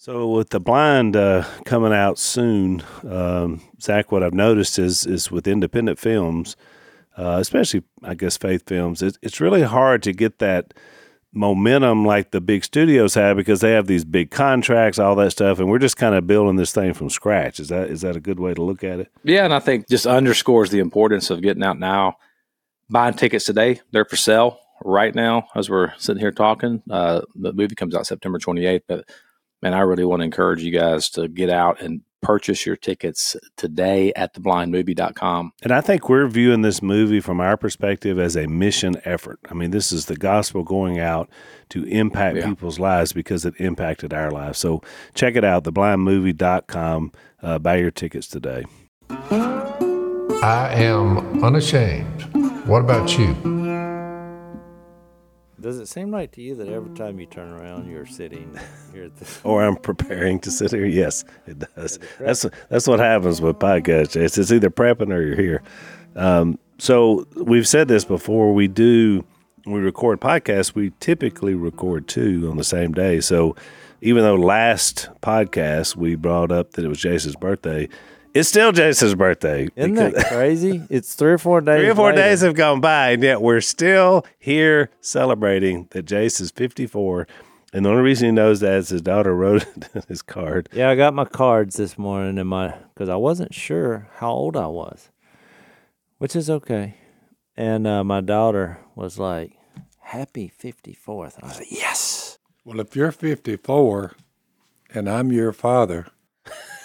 So with the blind uh, coming out soon, um, Zach, what I've noticed is is with independent films, uh, especially I guess faith films, it, it's really hard to get that momentum like the big studios have because they have these big contracts, all that stuff, and we're just kind of building this thing from scratch. Is that is that a good way to look at it? Yeah, and I think just underscores the importance of getting out now, buying tickets today. They're for sale right now as we're sitting here talking. Uh, the movie comes out September 28th, but man, I really want to encourage you guys to get out and purchase your tickets today at theblindmovie.com. And I think we're viewing this movie from our perspective as a mission effort. I mean, this is the gospel going out to impact yeah. people's lives because it impacted our lives. So check it out, theblindmovie.com. Uh, buy your tickets today. I am unashamed. What about you? Does it seem like to you that every time you turn around, you're sitting here at the or I'm preparing to sit here? Yes, it does. That's that's what happens with podcasts. It's, it's either prepping or you're here. Um, so we've said this before. We do we record podcasts. We typically record two on the same day. So even though last podcast we brought up that it was Jason's birthday, it's still Jason's birthday. Isn't that crazy? It's three or four days. Three or four later. days have gone by, and yet we're still here celebrating that Jason's 54. And the only reason he knows that is his daughter wrote his card. Yeah, I got my cards this morning, and my because I wasn't sure how old I was, which is okay. And uh, my daughter was like, "Happy 54th." And I was like, "Yes." Well, if you're 54, and I'm your father,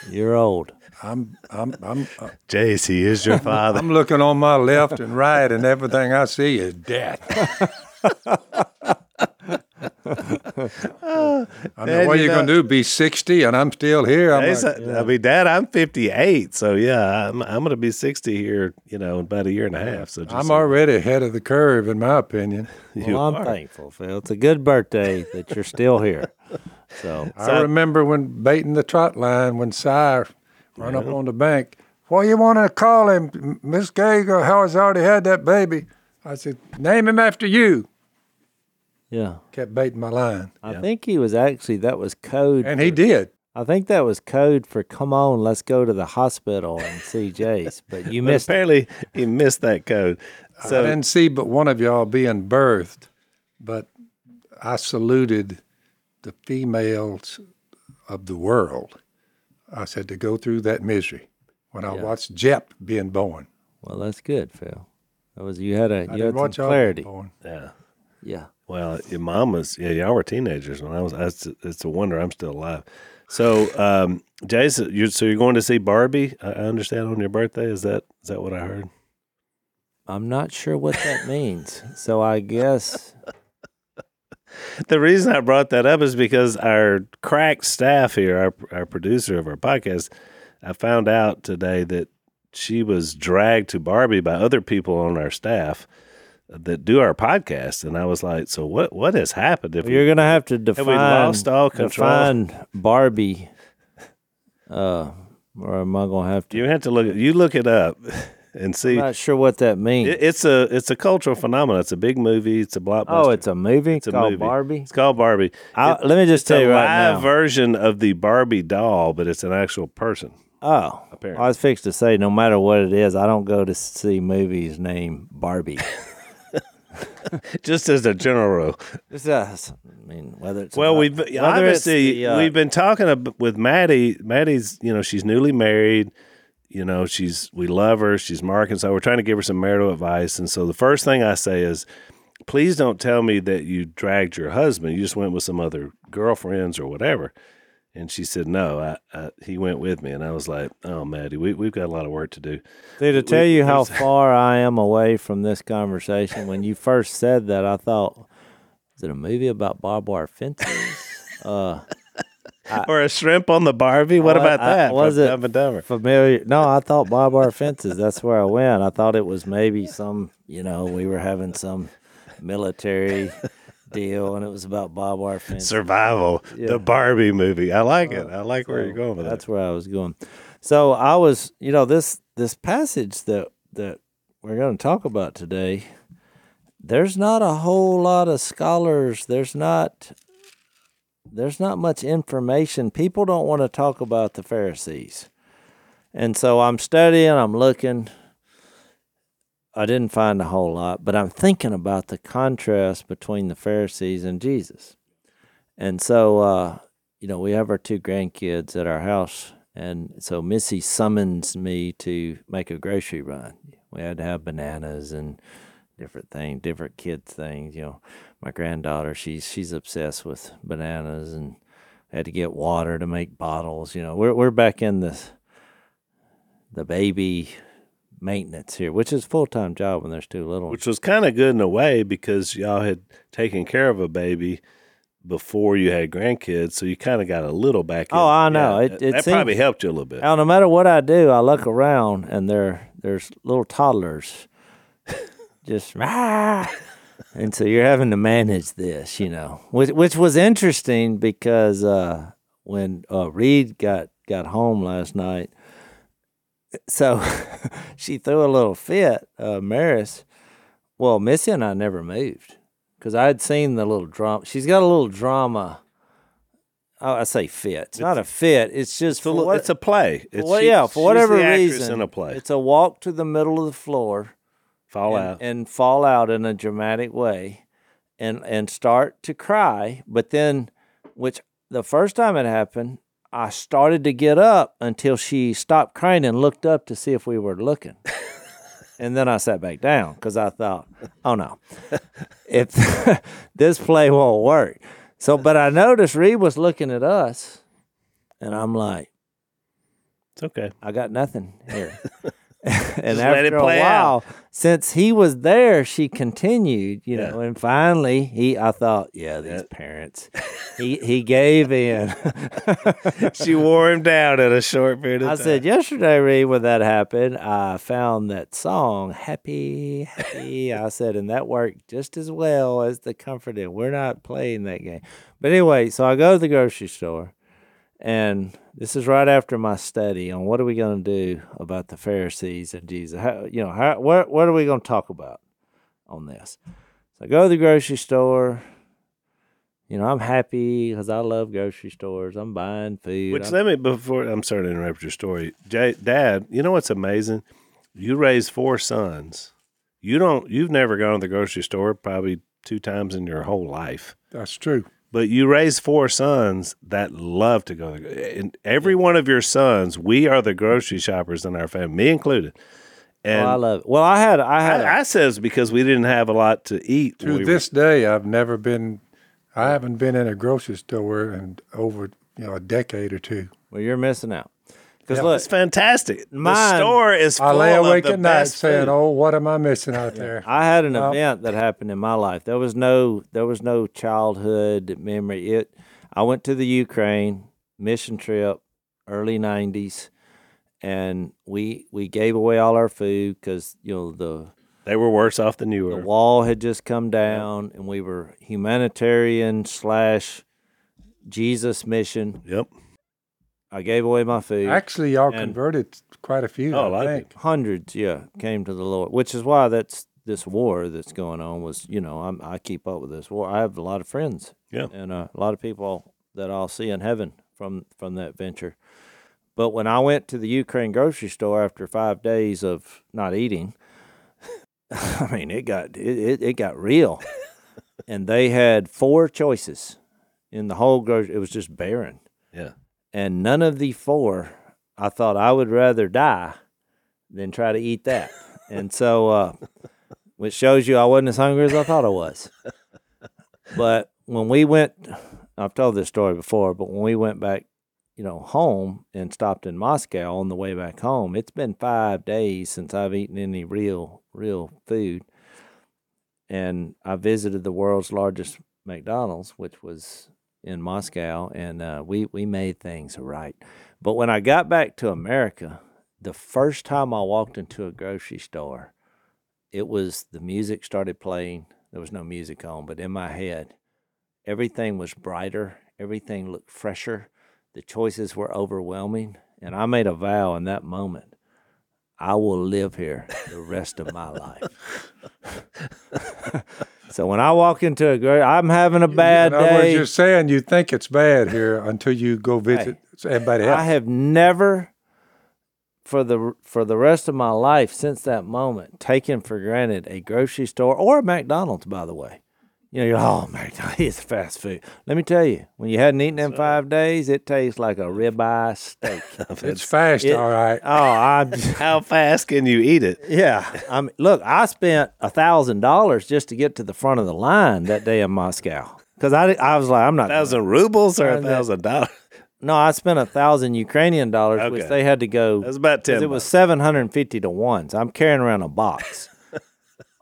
you're old. I'm, I'm, I'm. Uh, Jase, he is your father. I'm looking on my left and right, and everything I see is death. I know what you are gonna do. Be sixty, and I'm still here. I'm like, yeah. I mean, Dad, I'm 58, so yeah, I'm I'm gonna be 60 here. You know, in about a year and a half. So I'm already ahead of the curve, in my opinion. Well, I'm are. thankful, Phil. It's a good birthday that you're still here. So I remember when baiting the trot line when Sire run yeah. up on the bank. What you want to call him, Miss Gager? How has already had that baby? I said, name him after you. Yeah. Kept baiting my line. I yeah. think he was actually that was code. And for, he did. I think that was code for come on, let's go to the hospital and see Jase. But you missed. apparently, he missed that code. So I didn't see but one of y'all being birthed, but I saluted the females of the world. I said to go through that misery when I yeah. watched Jep being born. Well, that's good, Phil. That was you had a you had some clarity. Yeah, yeah. Well, your mom was yeah. Y'all were teenagers when I was. It's, it's a wonder I'm still alive. So, um, Jason, you so you're going to see Barbie? I understand on your birthday. Is that is that what I heard? I'm not sure what that means. so I guess the reason I brought that up is because our crack staff here, our our producer of our podcast, I found out today that she was dragged to Barbie by other people on our staff that do our podcast, and I was like, "So what? What has happened? If well, you're going to have to define, we lost all control? Define Barbie, uh, or am I going to have to? You have to look. You look it up and see. I'm not sure what that means. It, it's a it's a cultural phenomenon. It's a big movie. It's a blockbuster. Oh, it's a movie. It's a called movie. Barbie. It's called Barbie. It, let me just tell you right now. version of the Barbie doll, but it's an actual person. Oh, apparently. I was fixed to say, no matter what it is, I don't go to see movies named Barbie. Just as a general rule. Just as, I mean, whether it's well, we've obviously the, uh, we've been talking with Maddie. Maddie's, you know, she's newly married you know, she's we love her, she's marking, so we're trying to give her some marital advice. And so the first thing I say is, please don't tell me that you dragged your husband. You just went with some other girlfriends or whatever. And she said, no, I, I, he went with me. And I was like, oh, Maddie, we, we've got a lot of work to do. See, to tell we, you how far I am away from this conversation, when you first said that, I thought, is it a movie about barbed wire fences? uh, I, or a shrimp on the Barbie. What about that? Was it familiar? No, I thought barbed wire fences. That's where I went. I thought it was maybe some. You know, we were having some military deal, and it was about barbed wire fences. Survival. Yeah. The Barbie movie. I like it. I like so where you're going with that's that. where I was going. So I was, you know, this this passage that that we're going to talk about today. There's not a whole lot of scholars. There's not there's not much information. People don't want to talk about the Pharisees. And so I'm studying, I'm looking. I didn't find a whole lot, but I'm thinking about the contrast between the Pharisees and Jesus. And so, uh, you know, we have our two grandkids at our house. And so Missy summons me to make a grocery run. We had to have bananas and different things, different kids things. You know, my granddaughter, she's she's obsessed with bananas and had to get water to make bottles. You know, we're we're back in the the baby maintenance here, which is full time job when there's two little. Which was kind of good in a way because y'all had taken care of a baby before you had grandkids, so you kind of got a little back. Oh, I know. Yeah, it, it that seems, probably helped you a little bit. Now, no matter what I do, I look around and there there's little toddlers, just ah. And so you're having to manage this, you know, which which was interesting because uh, when uh, Reed got got home last night so she threw a little fit, uh, Maris. Well, Missy and I never moved because I had seen the little drama. She's got a little drama. Oh, I say fit. It's, it's not a fit. It's just it's, a, what, it's a play. It's well, she, yeah, for whatever reason, in a play. It's a walk to the middle of the floor, fall and, out, and fall out in a dramatic way, and and start to cry. But then, which the first time it happened, I started to get up until she stopped crying and looked up to see if we were looking. and then I sat back down because I thought, oh no, if this play won't work. So, but I noticed Reed was looking at us, and I'm like, it's okay. I got nothing here. and after a while, out. since he was there, she continued, you yeah. know, and finally he I thought, yeah, these yeah. parents. he he gave in. she wore him down in a short period of I time. said, yesterday, Reed, when that happened, I found that song, Happy, Happy. I said, and that worked just as well as the comforting. We're not playing that game. But anyway, so I go to the grocery store and this is right after my study on what are we going to do about the Pharisees and Jesus. How, you know, how, what, what are we going to talk about on this? So I go to the grocery store. You know, I'm happy because I love grocery stores. I'm buying food. Which I'm, let me before I'm sorry to interrupt your story, Jay, Dad. You know what's amazing? You raised four sons. You don't. You've never gone to the grocery store probably two times in your whole life. That's true. But you raise four sons that love to go. And every one of your sons, we are the grocery shoppers in our family, me included. Oh, and oh, I love it. Well, I had, I had, I, a, I says because we didn't have a lot to eat. To we this were, day, I've never been, I haven't been in a grocery store in over you know a decade or two. Well, you're missing out. Because yeah. look, it's fantastic. Mine, the store is. I lay awake at night saying, "Oh, what am I missing out there?" I had an event that happened in my life. There was no, there was no childhood memory. It. I went to the Ukraine mission trip, early '90s, and we we gave away all our food because you know the they were worse off than you were. The wall had just come down, and we were humanitarian slash Jesus mission. Yep I gave away my food. Actually, y'all converted quite a few. Oh, I think hundreds. Yeah, came to the Lord, which is why that's this war that's going on. Was you know I'm, i keep up with this war. I have a lot of friends. Yeah, and uh, a lot of people that I'll see in heaven from from that venture. But when I went to the Ukraine grocery store after five days of not eating, I mean it got it, it, it got real, and they had four choices in the whole grocery. It was just barren. Yeah and none of the four, I thought I would rather die than try to eat that. and so, uh, which shows you I wasn't as hungry as I thought I was. But when we went, I've told this story before, but when we went back, you know, home and stopped in Moscow on the way back home, it's been five days since I've eaten any real, real food. And I visited the world's largest McDonald's, which was in Moscow, and uh, we we made things right. But when I got back to America, the first time I walked into a grocery store, it was the music started playing. There was no music on, but in my head, everything was brighter. Everything looked fresher. The choices were overwhelming, and I made a vow in that moment. I will live here the rest of my life. So when I walk into a grocery, I'm having a bad In other words, day. you're saying you think it's bad here until you go visit everybody else. I have never, for the for the rest of my life since that moment, taken for granted a grocery store or a McDonald's. By the way, you know, you're oh McDonald's, it's fast food. Let me tell you, when you hadn't eaten in five days, it tastes like a ribeye steak. it's fast, it- all right. oh, I'm How fast can you eat it? yeah. I mean, look, I spent a thousand dollars just to get to the front of the line that day in Moscow because I I was like, I'm not. thousand rubles or a And thousand dollars? No, I spent a thousand Ukrainian dollars, which they had to go. That's about 10 'cause It was seven hundred and fifty to one. So I'm carrying around a box.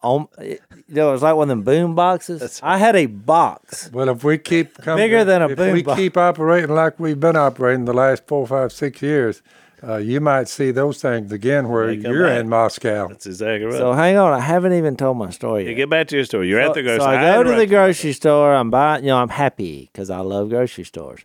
Um, it, you know, it was like one of them boom boxes. I had a box. Well, if we keep coming, Bigger than a if boom we box. keep operating like we've been operating the last four, five, six years, uh, you might see those things again where you're back. in Moscow. That's exactly right. So hang on, I haven't even told my story Yeah, yet. get back to your story. You're at the grocery. So I go to the grocery store. I'm buying, you know, I'm happy because I love grocery stores.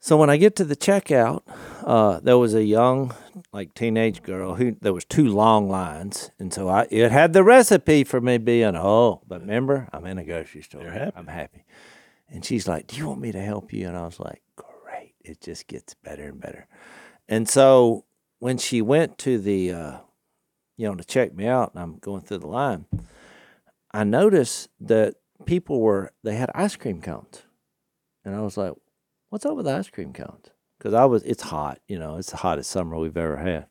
So when I get to the checkout, uh, there was a young, like teenage girl who there was two long lines, and so I it had the recipe for me being oh, but remember I'm in a grocery store. You're happy. I'm happy, and she's like, "Do you want me to help you?" And I was like, "Great! It just gets better and better." And so when she went to the, uh, you know, to check me out, and I'm going through the line, I noticed that people were they had ice cream cones, and I was like, "What's up with the ice cream cones?" Because I was, it's hot, you know, it's the hottest summer we've ever had.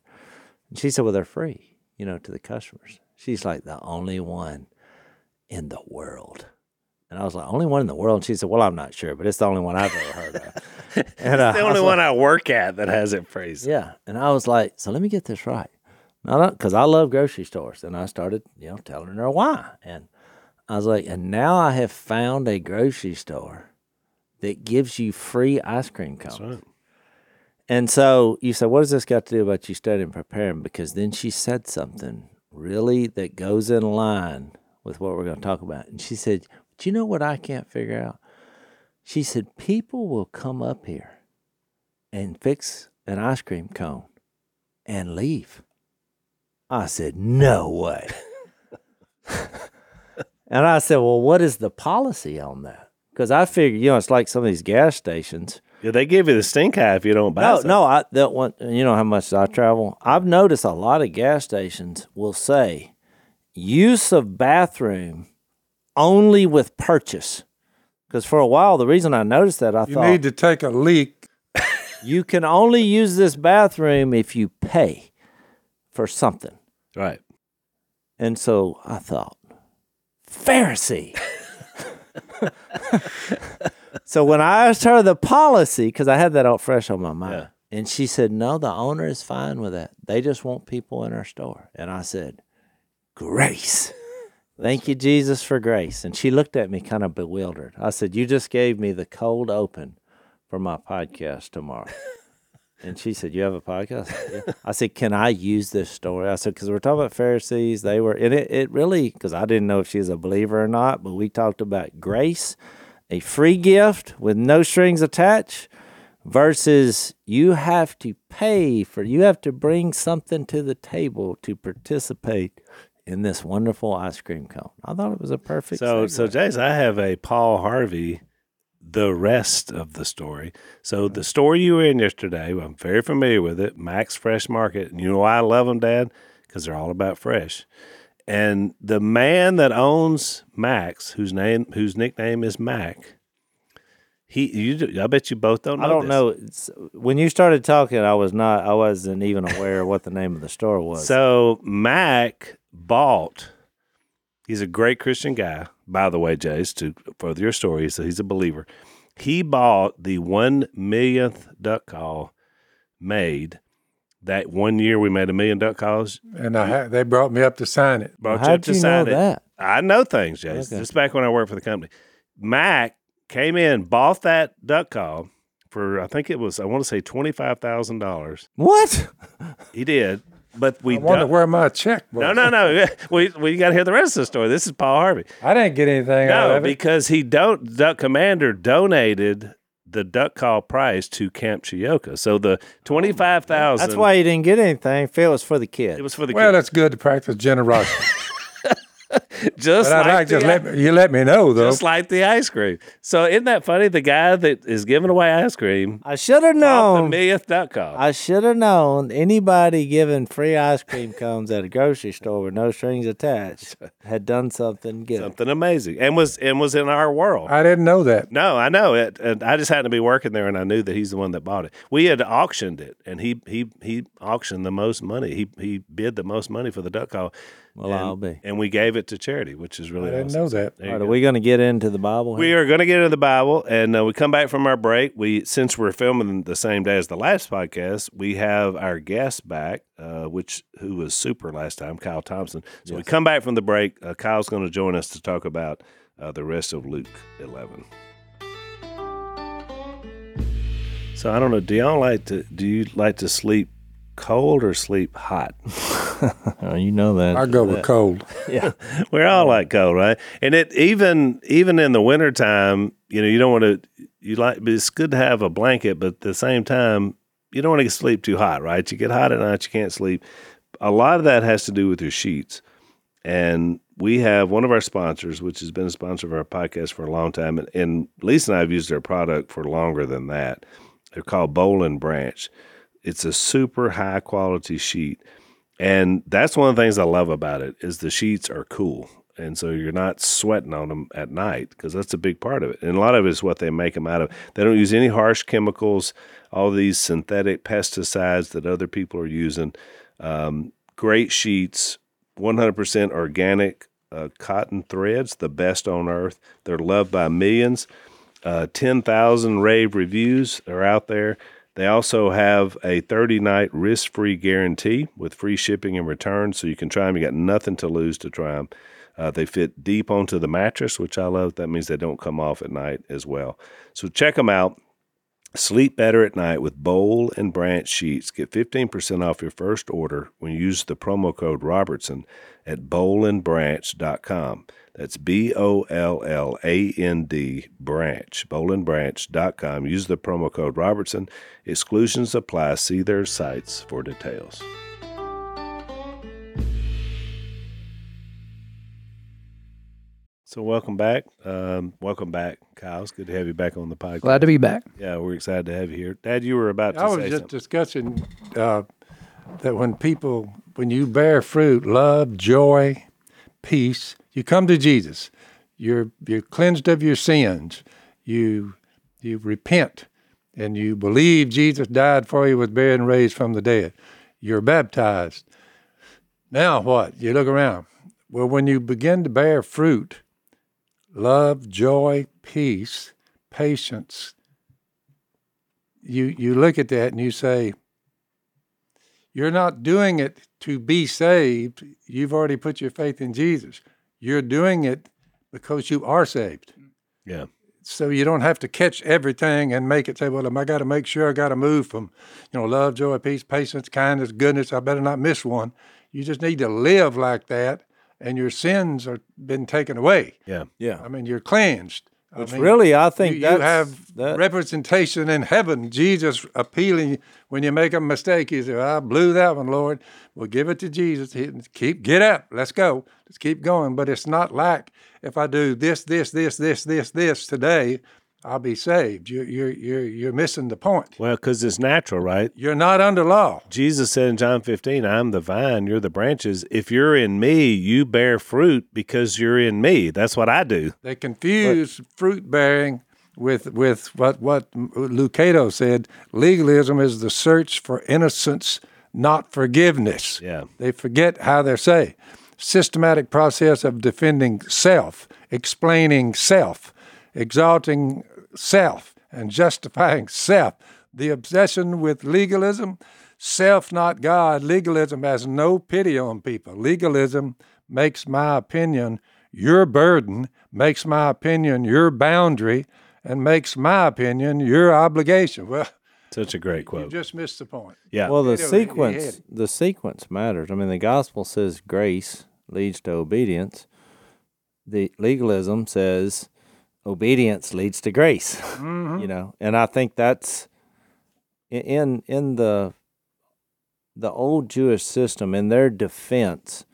And she said, "Well, they're free, you know, to the customers." She's like, "The only one in the world." And I was like, "Only one in the world?" And she said, "Well, I'm not sure, but it's the only one I've ever heard of." and uh, the only was one like- I work at that has it phrased. yeah. And I was like, so let me get this right. Because I love grocery stores. And I started, you know, telling her why. And I was like, and now I have found a grocery store that gives you free ice cream cones. right. And so you said, what does this got to do about you studying and preparing? Because then she said something really that goes in line with what we're going to talk about. And she said, do you know what I can't figure out? She said, people will come up here and fix an ice cream cone and leave. I said, no way. and I said, well, what is the policy on that? Because I figure, you know, it's like some of these gas stations. Yeah, they give you the stink eye if you don't buy No, something. no, I that one. You know how much I travel. I've noticed a lot of gas stations will say use of bathroom only with purchase. Because for a while, the reason I noticed that I You thought you need to take a leak. you can only use this bathroom if you pay for something. Right. And so I thought, Pharisee. so when I asked her the policy, because I had that all fresh on my mind, and she said, No, the owner is fine with that. They just want people in our store. And I said, Grace. Thank you, Jesus, for grace. And she looked at me kind of bewildered. I said, You just gave me the cold open for my podcast tomorrow. And she said, "You have a podcast?" I said, "Yeah." I said, "Can I use this story?" I said, "Because we're talking about Pharisees. They were, and it, it really, because I didn't know if she was a believer or not, but we talked about grace, a free gift with no strings attached, versus you have to pay for, you have to bring something to the table to participate in this wonderful ice cream cone. I thought it was a perfect. So, so Jase, I have a Paul Harvey, the rest of the story. So, the store you were in yesterday, I'm very familiar with it, Mac's Fresh Market. And you know why I love them, Dad? Because they're all about fresh. And the man that owns Mac's, whose name, whose nickname is Mac, he, you, I bet you both don't know. I don't this. know. It's, when you started talking, I was not. I wasn't even aware what the name of the store was. So Mac bought. He's a great Christian guy, by the way, Jase. To further your story, so he's a believer. He bought the one millionth duck call made. That one year we made a million duck calls. And I ha- they brought me up to sign it. Brought you How'd up to you know sign it. that? I know things, Jase. Okay. Just back when I worked for the company. Mac came in, bought that duck call for I think it was I want to say twenty five thousand dollars. What? He did, but we I wonder duck- where my check was. no no no we we got to hear the rest of the story. This is Paul Harvey. I didn't get anything out No, of it. because he don't Duck Commander donated the duck call price to Camp Ch-Yo-Ca. So the twenty five thousand. That's why you didn't get anything. Phil was for the kid. it was for the kid. well, kids. it's good to practice generosity. just but like like the, let me, you let me know though. just like the ice cream. So isn't that funny? The guy that is giving away ice cream I should have off the known. millionth duck call. I should have known anybody giving free ice cream cones at a grocery store with no strings attached had done something good. Something amazing, and was and was in our world. I didn't know that. No, I know it. And I just happened to be working there, and I knew that he's the one that bought it. We had auctioned it, and he he he auctioned the most money. He he bid the most money for the duck call. Well, and, I'll be. And we gave it to charity, which is really I didn't awesome. know that. There All you right, are we going to get into the Bible? We are going to get into the Bible, and uh, we come back from our break. We since we're filming the same day as the last podcast, we have our guest back, uh, which who was super last time, Kyle Thompson. So we come back from the break. Uh, Kyle's going to join us to talk about uh, the rest of Luke eleven. So I don't know. Do y'all like to? Do you like to sleep cold or sleep hot? Oh, you know that. I go with cold. yeah. We're all like cold, right? And it even even in the wintertime, you know, you don't want to you like but it's good to have a blanket, but at the same time, you don't want to sleep too hot, right? You get hot at night, you can't sleep. A lot of that has to do with your sheets. And we have one of our sponsors, which has been a sponsor of our podcast for a long time, and, and Lisa and I have used their product for longer than that. They're called Boll and Branch. It's a super high quality sheet. And that's one of the things I love about it is the sheets are cool. And so you're not sweating on them at night because that's a big part of it. And a lot of it is what they make them out of. They don't use any harsh chemicals, all these synthetic pesticides that other people are using. Um, great sheets, 100% organic uh, cotton threads, the best on earth. They're loved by millions. Uh, 10,000 rave reviews are out there. They also have a 30 night risk free guarantee with free shipping and return. So you can try them. You got nothing to lose to try them. Uh, they fit deep onto the mattress, which I love. That means they don't come off at night as well. So check them out. Sleep better at night with Boll and Branch sheets. Get 15% off your first order when you use the promo code Robertson at bollandbranch.com. That's B O L L A N D branch, bollandbranch.com. Use the promo code Robertson. Exclusions apply. See their sites for details. So welcome back. Um, welcome back, Kyle. It's good to have you back on the podcast. Glad to be back. Yeah, we're excited to have you here. Dad, you were about to I was say just something. discussing uh, that when people, when you bear fruit, love, joy, peace, you come to Jesus. You're you're cleansed of your sins. You you repent, and you believe Jesus died for you, was buried, and raised from the dead. You're baptized. Now what? You look around. Well, when you begin to bear fruit, love, joy, peace, patience, you you look at that and you say you're not doing it to be saved you've already put your faith in jesus you're doing it because you are saved Yeah. so you don't have to catch everything and make it say well i got to make sure i got to move from you know love joy peace patience kindness goodness i better not miss one you just need to live like that and your sins are been taken away Yeah. Yeah. i mean you're cleansed I mean, really, I think you, you have that, representation in heaven. Jesus appealing when you make a mistake. He said, "I blew that one, Lord." Well, give it to Jesus. He- Keep get up. Let's go. Let's keep going. But it's not like if I do this, this, this, this, this, this today, I'll be saved. You're you're you're you're missing the point. Well, because it's natural, right? You're not under law. Jesus said in John 15, I'm the vine, you're the branches. If you're in me, you bear fruit because you're in me. That's what I do. They confuse fruit bearing with with what what Lucado said. Legalism is the search for innocence, not forgiveness. Yeah. They forget how they're saved. Systematic process of defending self, explaining self, exalting self, and justifying self. The obsession with legalism, self not God, legalism has no pity on people. Legalism makes my opinion your burden, makes my opinion your boundary, and makes my opinion your obligation. Well, Such a great quote. you just missed the point. Yeah. well, the it- sequence, it. the sequence matters. I mean, the gospel says grace leads to obedience. The legalism says obedience leads to grace. Mm-hmm. You know, and I think that's in in the the old Jewish system. In their defense,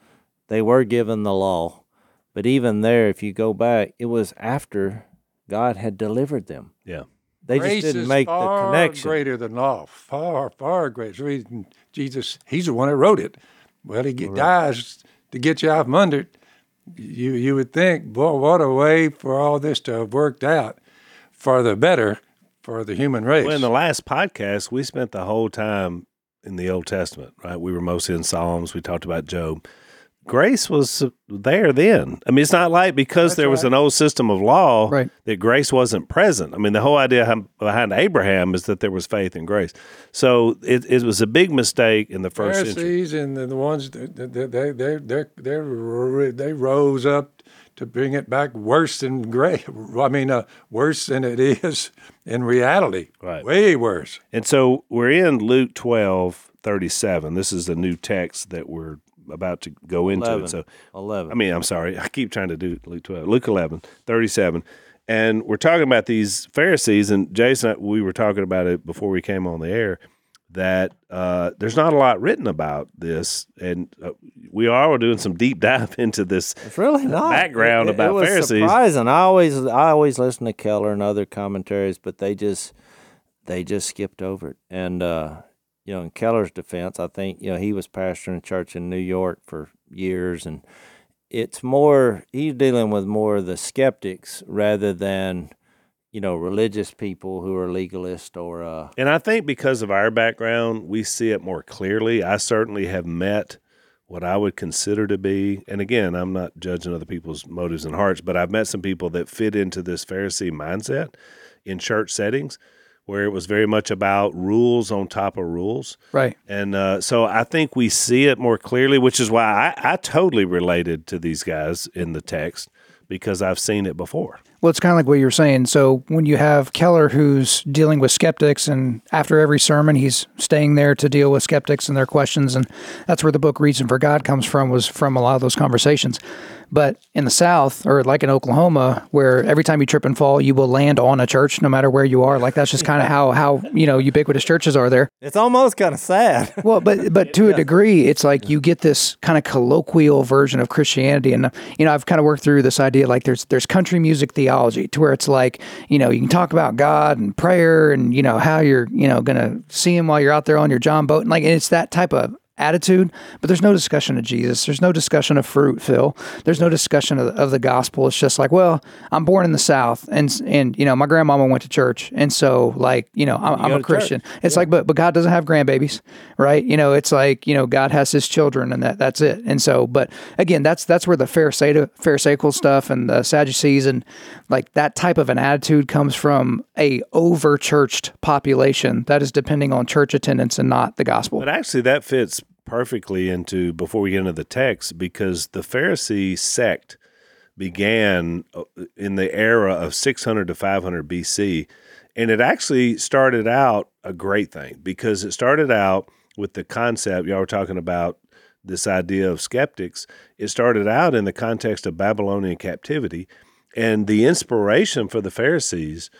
they were given the law, But even there, if you go back, it was after God had delivered them. Yeah. They Grace just didn't make far the connection. greater than law, far, far greater. Reason Jesus, he's the one that wrote it. Well, he get, dies to get you out from under it. You, you would think, boy, what a way for all this to have worked out for the better for the human race. Well, in the last podcast, we spent the whole time in the Old Testament, right? We were mostly in Psalms. We talked about Job. Grace was there then. I mean, it's not like because That's there was right. an old system of law Right. that grace wasn't present. I mean, the whole idea behind Abraham is that there was faith in grace. So it, it was a big mistake in the first century. Pharisees and the, the ones that they they they they they they rose up to bring it back worse than great. I mean, uh, worse than it is in reality. Right. Way worse. And so we're in Luke 12, 37. This is a new text that we're about to go into. 11. So 11. I mean, I'm sorry. I keep trying to do Luke 12. Luke 11, 37. And we're talking about these Pharisees, and Jason, we were talking about it before we came on the air, that uh, there's not a lot written about this. And uh, we are doing some deep dive into this. It's really not background It- it- about it was Pharisees. Surprising. I always I always listen to Keller and other commentaries, but they just they just skipped over it. And uh, you know, in Keller's defense, I think you know he was pastoring a church in New York for years, and it's more he's dealing with more of the skeptics rather than you know religious people who are legalist or uh, And I think because of our background, we see it more clearly. I certainly have met what I would consider to be, and again, I'm not judging other people's motives and hearts, but I've met some people that fit into this Pharisee mindset in church settings where it was very much about rules on top of rules. Right. And uh, so I think we see it more clearly, which is why I, I totally related to these guys in the text because I've seen it before. Well, it's kind of like what you're saying. So when you have Keller who's dealing with skeptics, and after every sermon, he's staying there to deal with skeptics and their questions, and that's where the book "Reason for God" comes from. Was from a lot of those conversations. But in the South, or like in Oklahoma, where every time you trip and fall, you will land on a church, no matter where you are. Like that's just kind of how how you know ubiquitous churches are there. it's almost kind of sad. Well, but but to a degree, it's like you get this kind of colloquial version of Christianity, and you know I've kind of worked through this idea like there's there's country music theology to where it's like you know you can talk about God and prayer and you know how you're you know gonna see Him while you're out there on your John boat, and like it's that type of attitude, but there's no discussion of Jesus. There's no discussion of fruit, Phil. There's no discussion of, of the gospel. It's just like, well, I'm born in the South, and and you know my grandmama went to church, and so like you know I'm, I'm a Christian. It's like, but but God doesn't have grandbabies, right? You know, it's like you know God has His children, and that that's it. And so, but again, that's that's where the Pharisaical, Pharisaical stuff and the Sadducees and like that type of an attitude comes from a over churched population that is depending on church attendance and not the gospel. But actually, that fits perfectly into before we get into the text because the Pharisee sect began uh, in the era of 600 to 500 BC. And it actually started out a great thing because it started out with the concept, y'all were talking about this idea of skeptics. It started out in the context of Babylonian captivity. And the inspiration for the Pharisees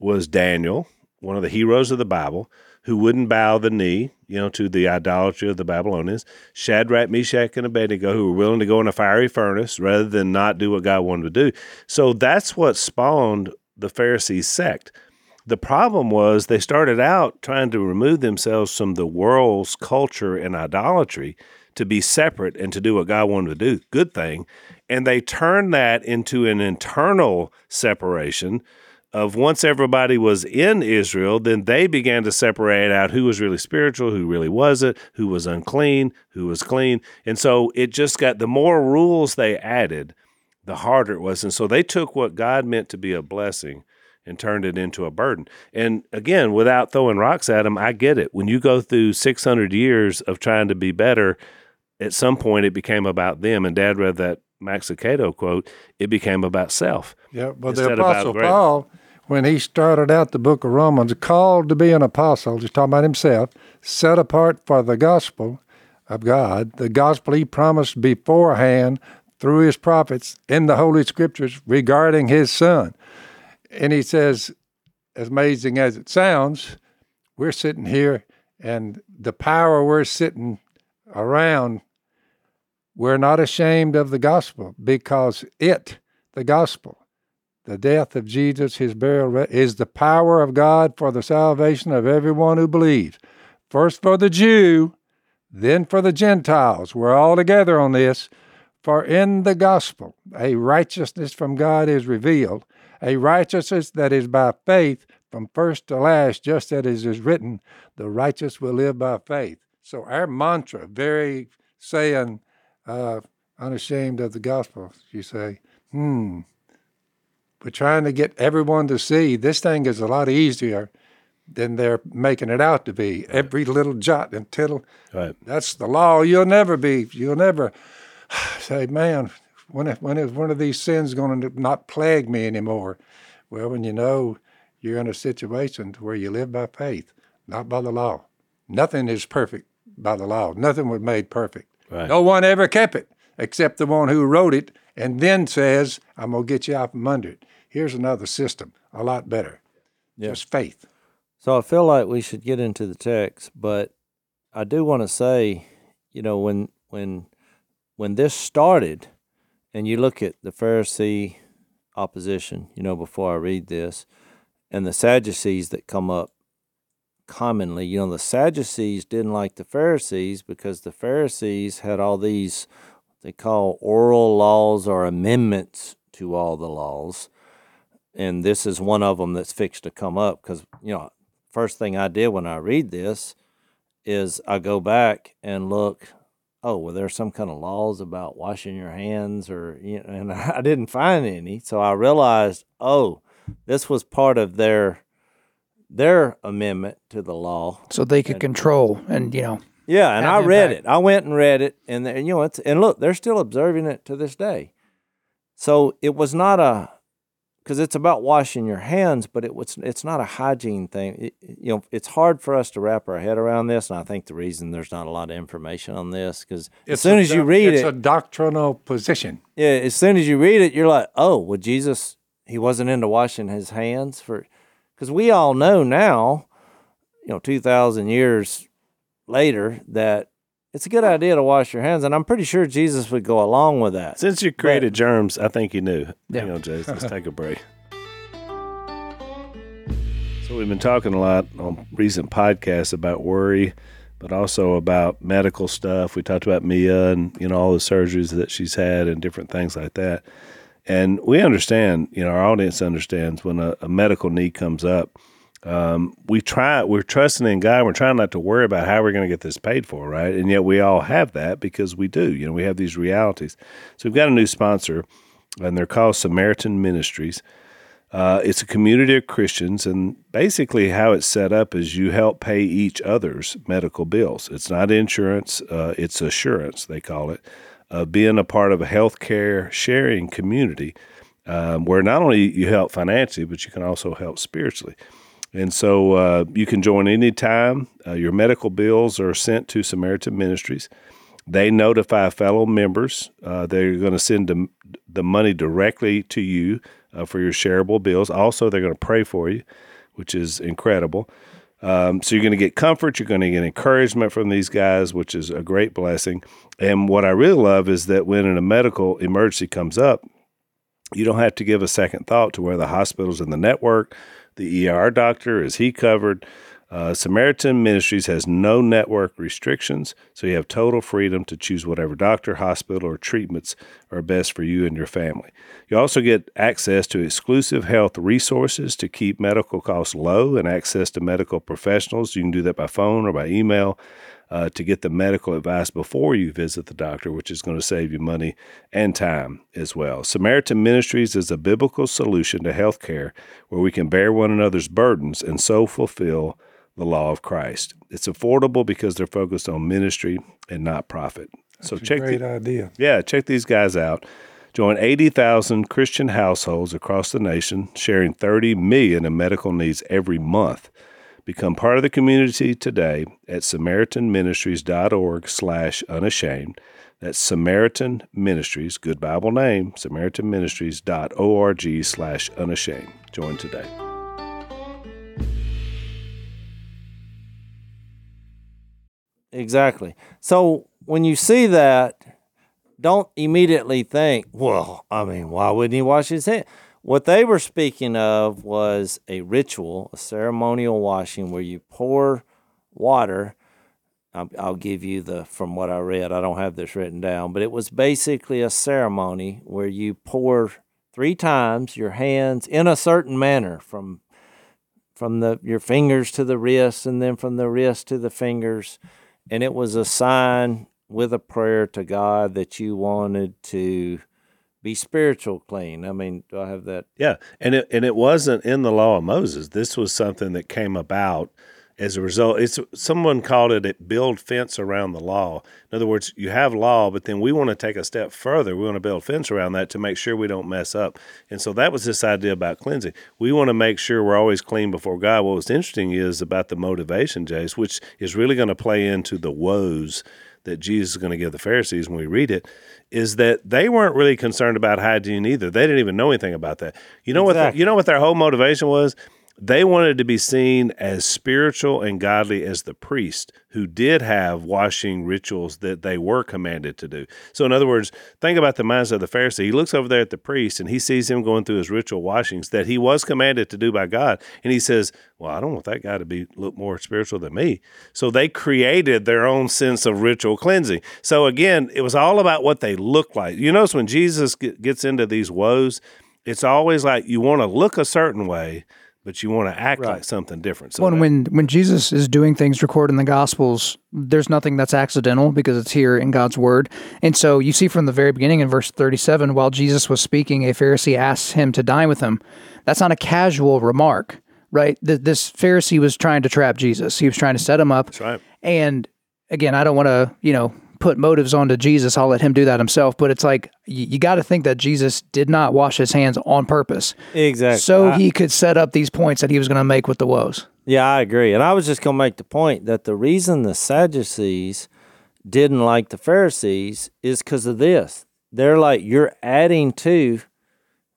was Daniel, one of the heroes of the Bible, who wouldn't bow the knee, you know, to the idolatry of the Babylonians. Shadrach, Meshach, and Abednego, who were willing to go in a fiery furnace rather than not do what God wanted to do. So that's what spawned the Pharisee sect. The problem was they started out trying to remove themselves from the world's culture and idolatry to be separate and to do what God wanted to do. Good thing. And they turned that into an internal separation of once everybody was in Israel, then they began to separate out who was really spiritual, who really wasn't, who was unclean, who was clean. And so it just got the more rules they added, the harder it was. And so they took what God meant to be a blessing and turned it into a burden. And again, without throwing rocks at them, I get it. When you go through 600 years of trying to be better, at some point it became about them. And Dad read that Max Lucado quote, it became about self. Yeah, but the Instead of about Apostle. Paul, when he started out the book of Romans, called to be an apostle, just talking about himself, set apart for the gospel of God, the gospel he promised beforehand through his prophets in the Holy Scriptures regarding his son. And he says, as amazing as it sounds, we're sitting here and the power we're sitting around We're not ashamed of the gospel because it, the gospel, the death of Jesus, his burial, is the power of God for the salvation of everyone who believes. First for the Jew, then for the Gentiles. We're all together on this. For in the gospel, a righteousness from God is revealed, a righteousness that is by faith from first to last, just as it is written, the righteous will live by faith. So our mantra, very saying, uh, unashamed of the gospel, you say, hmm, we're trying to get everyone to see this thing is a lot easier than they're making it out to be. Right. Every little jot and tittle. Right. That's the law. You'll never be. You'll never say, man, when when is one of these sins going to not plague me anymore? Well, when you know you're in a situation where you live by faith, not by the law. Nothing is perfect by the law. Nothing was made perfect. Right. No one ever kept it except the one who wrote it and then says, I'm going to get you out from under it. Here's another system, a lot better. Yeah. Just faith. So I feel like we should get into the text, but I do want to say, you know, when when when this started, and you look at the Pharisee opposition, you know, before I read this, and the Sadducees that come up commonly, you know, the Sadducees didn't like the Pharisees because the Pharisees had all these they call oral laws or amendments to all the laws and this is one of them that's fixed to come up because you know first thing i did when i read this is i go back and look oh well there's some kind of laws about washing your hands or you know, and i didn't find any. So i realized oh this was part of their their amendment to the law so they could and, control and you know yeah and i read impact. it. I went and read it and you know it's and look they're still observing it to this day. So it was not a because it's about washing your hands, but it, it's it's not a hygiene thing. It, you know, it's hard for us to wrap our head around this, and I think the reason there's not a lot of information on this because as soon as you read it's it, it's a doctrinal position. Yeah, as soon as you read it, you're like, oh, well, Jesus, he wasn't into washing his hands for, because we all know now, you know, two thousand years later that it's a good idea to wash your hands, and I'm pretty sure Jesus would go along with that. Since you created but, germs, I think you knew. Yeah. Hang on, Jason. Let's take a break. So we've been talking a lot on recent podcasts about worry, but also about medical stuff. We talked about Mia and you know all the surgeries that she's had and different things like that. And we understand, you know, our audience understands when a, a medical need comes up um, we try we're trusting in God. We're trying not to worry about how we're going to get this paid for, right? And yet we all have that because we do. You know, we have these realities. So we've got a new sponsor, and they're called Samaritan Ministries. Uh, it's a community of Christians, and basically how it's set up is you help pay each other's medical bills. It's not insurance; uh, it's assurance they call it. Uh, being a part of a healthcare sharing community, um, where not only you help financially, but you can also help spiritually. And so uh, you can join anytime. Uh, your medical bills are sent to Samaritan Ministries. They notify fellow members. Uh, they're going to send the, the money directly to you uh, for your shareable bills. Also, they're going to pray for you, which is incredible. Um, so you're going to get comfort. You're going to get encouragement from these guys, which is a great blessing. And what I really love is that when a medical emergency comes up, you don't have to give a second thought to where the hospitals in the network the ER doctor, is he covered? Uh, Samaritan Ministries has no network restrictions, so you have total freedom to choose whatever doctor, hospital, or treatments are best for you and your family. You also get access to exclusive health resources to keep medical costs low and access to medical professionals. You can do that by phone or by email uh, to get the medical advice before you visit the doctor, which is going to save you money and time as well. Samaritan Ministries is a biblical solution to health care where we can bear one another's burdens and so fulfill the law of Christ. It's affordable because they're focused on ministry and not profit. That's so check great the, idea. Yeah, check these guys out. Join 80,000 Christian households across the nation, sharing 30 million in medical needs every month. Become part of the community today at samaritanministries.org slash unashamed. That's Samaritan Ministries, good Bible name, samaritanministries.org slash unashamed. Join today. Exactly. So when you see that, don't immediately think, well, I mean, why wouldn't he wash his hands? What they were speaking of was a ritual, a ceremonial washing where you pour water. I'll, I'll, give you the, from what I read, I don't have this written down, but it was basically a ceremony where you pour three times your hands in a certain manner from from the your fingers to the wrists and then from the wrist to the fingers and it was a sign with a prayer to God that you wanted to be spiritual clean. I mean, do I have that? Yeah, and it and it wasn't in the law of Moses. This was something that came about as a result. It's someone called it a build fence around the law. In other words, you have law, but then we want to take a step further. We want to build fence around that to make sure we don't mess up. And so that was this idea about cleansing. We want to make sure we're always clean before God. What was interesting is about the motivation, Jase, which is really going to play into the woes that Jesus is going to give the Pharisees when we read it, is that they weren't really concerned about hygiene either. They didn't even know anything about that. You know exactly. what? The, you know what their whole motivation was? They wanted to be seen as spiritual and godly as the priest who did have washing rituals that they were commanded to do. So, in other words, think about the mindset of the Pharisee. He looks over there at the priest and he sees him going through his ritual washings that he was commanded to do by God. And he says, Well, I don't want that guy to be look more spiritual than me. So, they created their own sense of ritual cleansing. So, again, it was all about what they looked like. You notice when Jesus gets into these woes, it's always like you want to look a certain way but you want to act right. like something different. So when, when when Jesus is doing things recorded in the Gospels, there's nothing that's accidental because it's here in God's Word. And so you see from the very beginning in verse 37, while Jesus was speaking, a Pharisee asks him to dine with him. That's not a casual remark, right? This Pharisee was trying to trap Jesus. He was trying to set him up. That's right. And again, I don't want to, you know, put motives onto Jesus. I'll let him do that himself. But it's like you, you got to think that Jesus did not wash his hands on purpose. Exactly. So I, he could set up these points that he was going to make with the woes. Yeah, I agree. And I was just going to make the point that the reason the Sadducees didn't like the Pharisees is because of this. They're like, you're adding to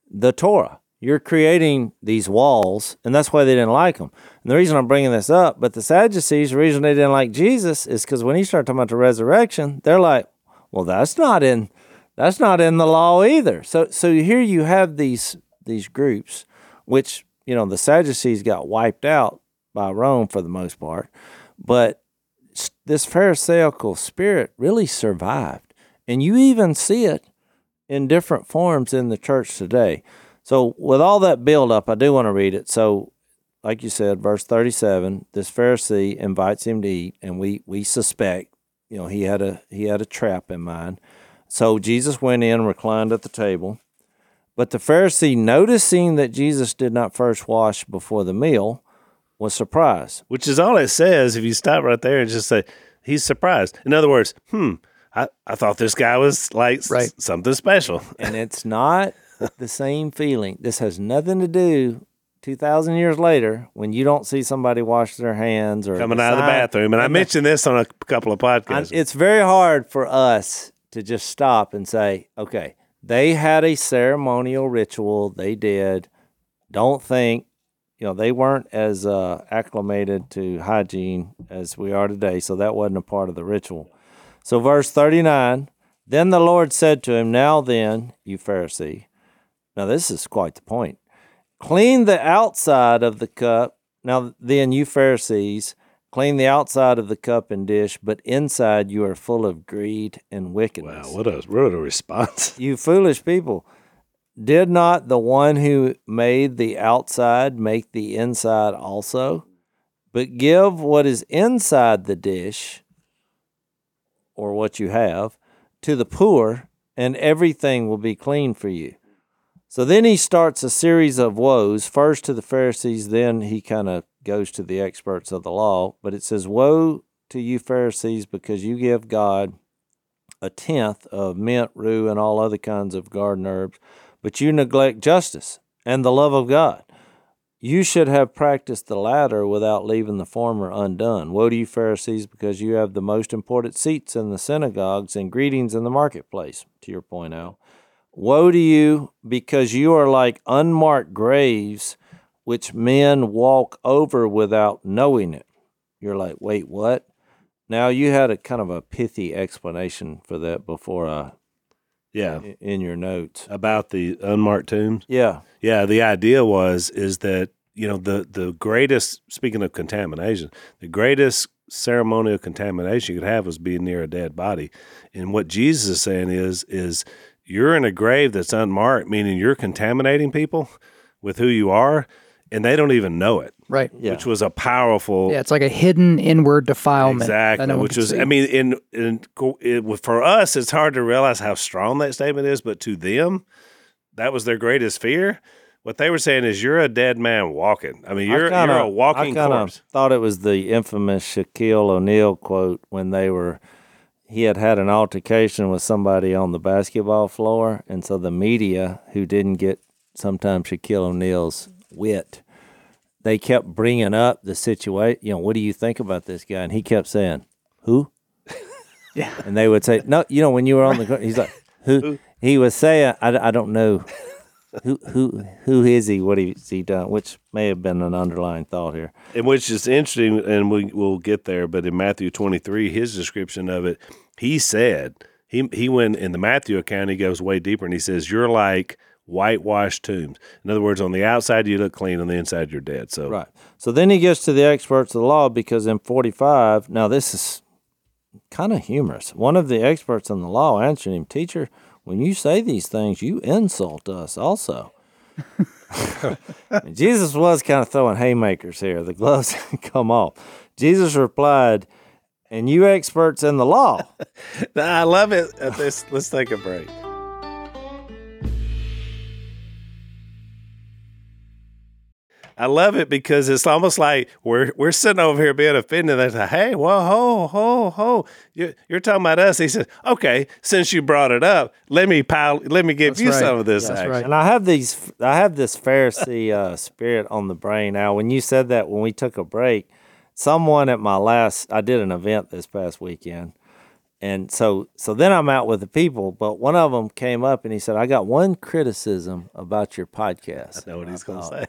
the Torah you're creating these walls, and that's why they didn't like them. And the reason I'm bringing this up, but the Sadducees, the reason they didn't like Jesus is because when he started talking about the resurrection, they're like, well, that's not in that's not in the law either. So so here you have these these groups, which you know the Sadducees got wiped out by Rome for the most part, but this Pharisaical spirit really survived, and you even see it in different forms in the church today. So, with all that build up, I do want to read it. So, like you said, verse 37, this Pharisee invites him to eat, and we, we suspect, you know, he had a he had a trap in mind. So Jesus went in and reclined at the table. But the Pharisee, noticing that Jesus did not first wash before the meal, was surprised. Which is all it says if you stop right there and just say, he's surprised. In other words, hmm, I, I thought this guy was like right. s- something special. And it's not the same feeling. This has nothing to do 2,000 years later when you don't see somebody wash their hands or coming out of the bathroom. And I mentioned this on a couple of podcasts. It's very hard for us to just stop and say, okay, they had a ceremonial ritual, they did. Don't think, you know, they weren't as uh, acclimated to hygiene as we are today, so that wasn't a part of the ritual. So, verse 39 Then the Lord said to him, Now then, you Pharisee, now, this is quite the point. Clean the outside of the cup. Now, then, you Pharisees, clean the outside of the cup and dish, but inside you are full of greed and wickedness. Wow, what a, what a response. You foolish people. Did not the one who made the outside make the inside also? But give what is inside the dish, or what you have, to the poor, and everything will be clean for you. So then he starts a series of woes, first to the Pharisees, then he kind of goes to the experts of the law. But it says, Woe to you, Pharisees, because you give God a tenth of mint, rue, and all other kinds of garden herbs, but you neglect justice and the love of God. You should have practiced the latter without leaving the former undone. Woe to you, Pharisees, because you have the most important seats in the synagogues and greetings in the marketplace, to your point, Al. Woe to you, because you are like unmarked graves, which men walk over without knowing it. You're like, wait, what? Now, you had a kind of a pithy explanation for that before I Yeah. in your notes. About the unmarked tombs. Yeah. Yeah. The idea was is that you know the the greatest speaking of contamination, the greatest ceremonial contamination you could have was being near a dead body, and what Jesus is saying is is you're in a grave that's unmarked, meaning you're contaminating people with who you are, and they don't even know it. Right. Yeah. Which was a powerful Yeah, it's like a hidden inward defilement. Exactly, no which was, see. I mean, in, in it, for us, it's hard to realize how strong that statement is, but to them, that was their greatest fear. What they were saying is, you're a dead man walking. I mean, you're, I kinda, you're a walking I kinda corpse. thought it was the infamous Shaquille O'Neal quote when they were he had had an altercation with somebody on the basketball floor, and so the media who didn't get sometimes Shaquille O'Neal's wit, they kept bringing up the situation. You know, what do you think about this guy? And he kept saying, "Who?" Yeah. And they would say, "No, you know, when you were on the court," he's like, "Who?" He was saying, "I, I don't know." who who who is he? What has he done? Which may have been an underlying thought here. And which is interesting, and we will get there. But in Matthew 23, his description of it, he said he he went in the Matthew account. He goes way deeper, and he says, "You're like whitewashed tombs." In other words, on the outside you look clean, on the inside you're dead. So Right. So then he gets to the experts of the law because in 45, now this is kind of humorous. One of the experts in the law answered him, Teacher, when you say these things, you insult us also. Jesus was kind of throwing haymakers here. The gloves come off. Jesus replied, And you experts in the law. I love it. Uh, This, let's take a break. I love it because it's almost like we're we're sitting over here being offended. They say, "Hey, well, ho, ho, ho! You're, you're talking about us." He says, "Okay, since you brought it up, let me pile, let me give That's you right. some of this." That's action." right. And I have these, I have this Pharisee uh, spirit on the brain. Now, when you said that, when we took a break, someone at my last, I did an event this past weekend, and so, so then I'm out with the people. But one of them came up and he said, "I got one criticism about your podcast." I know what he's going to say.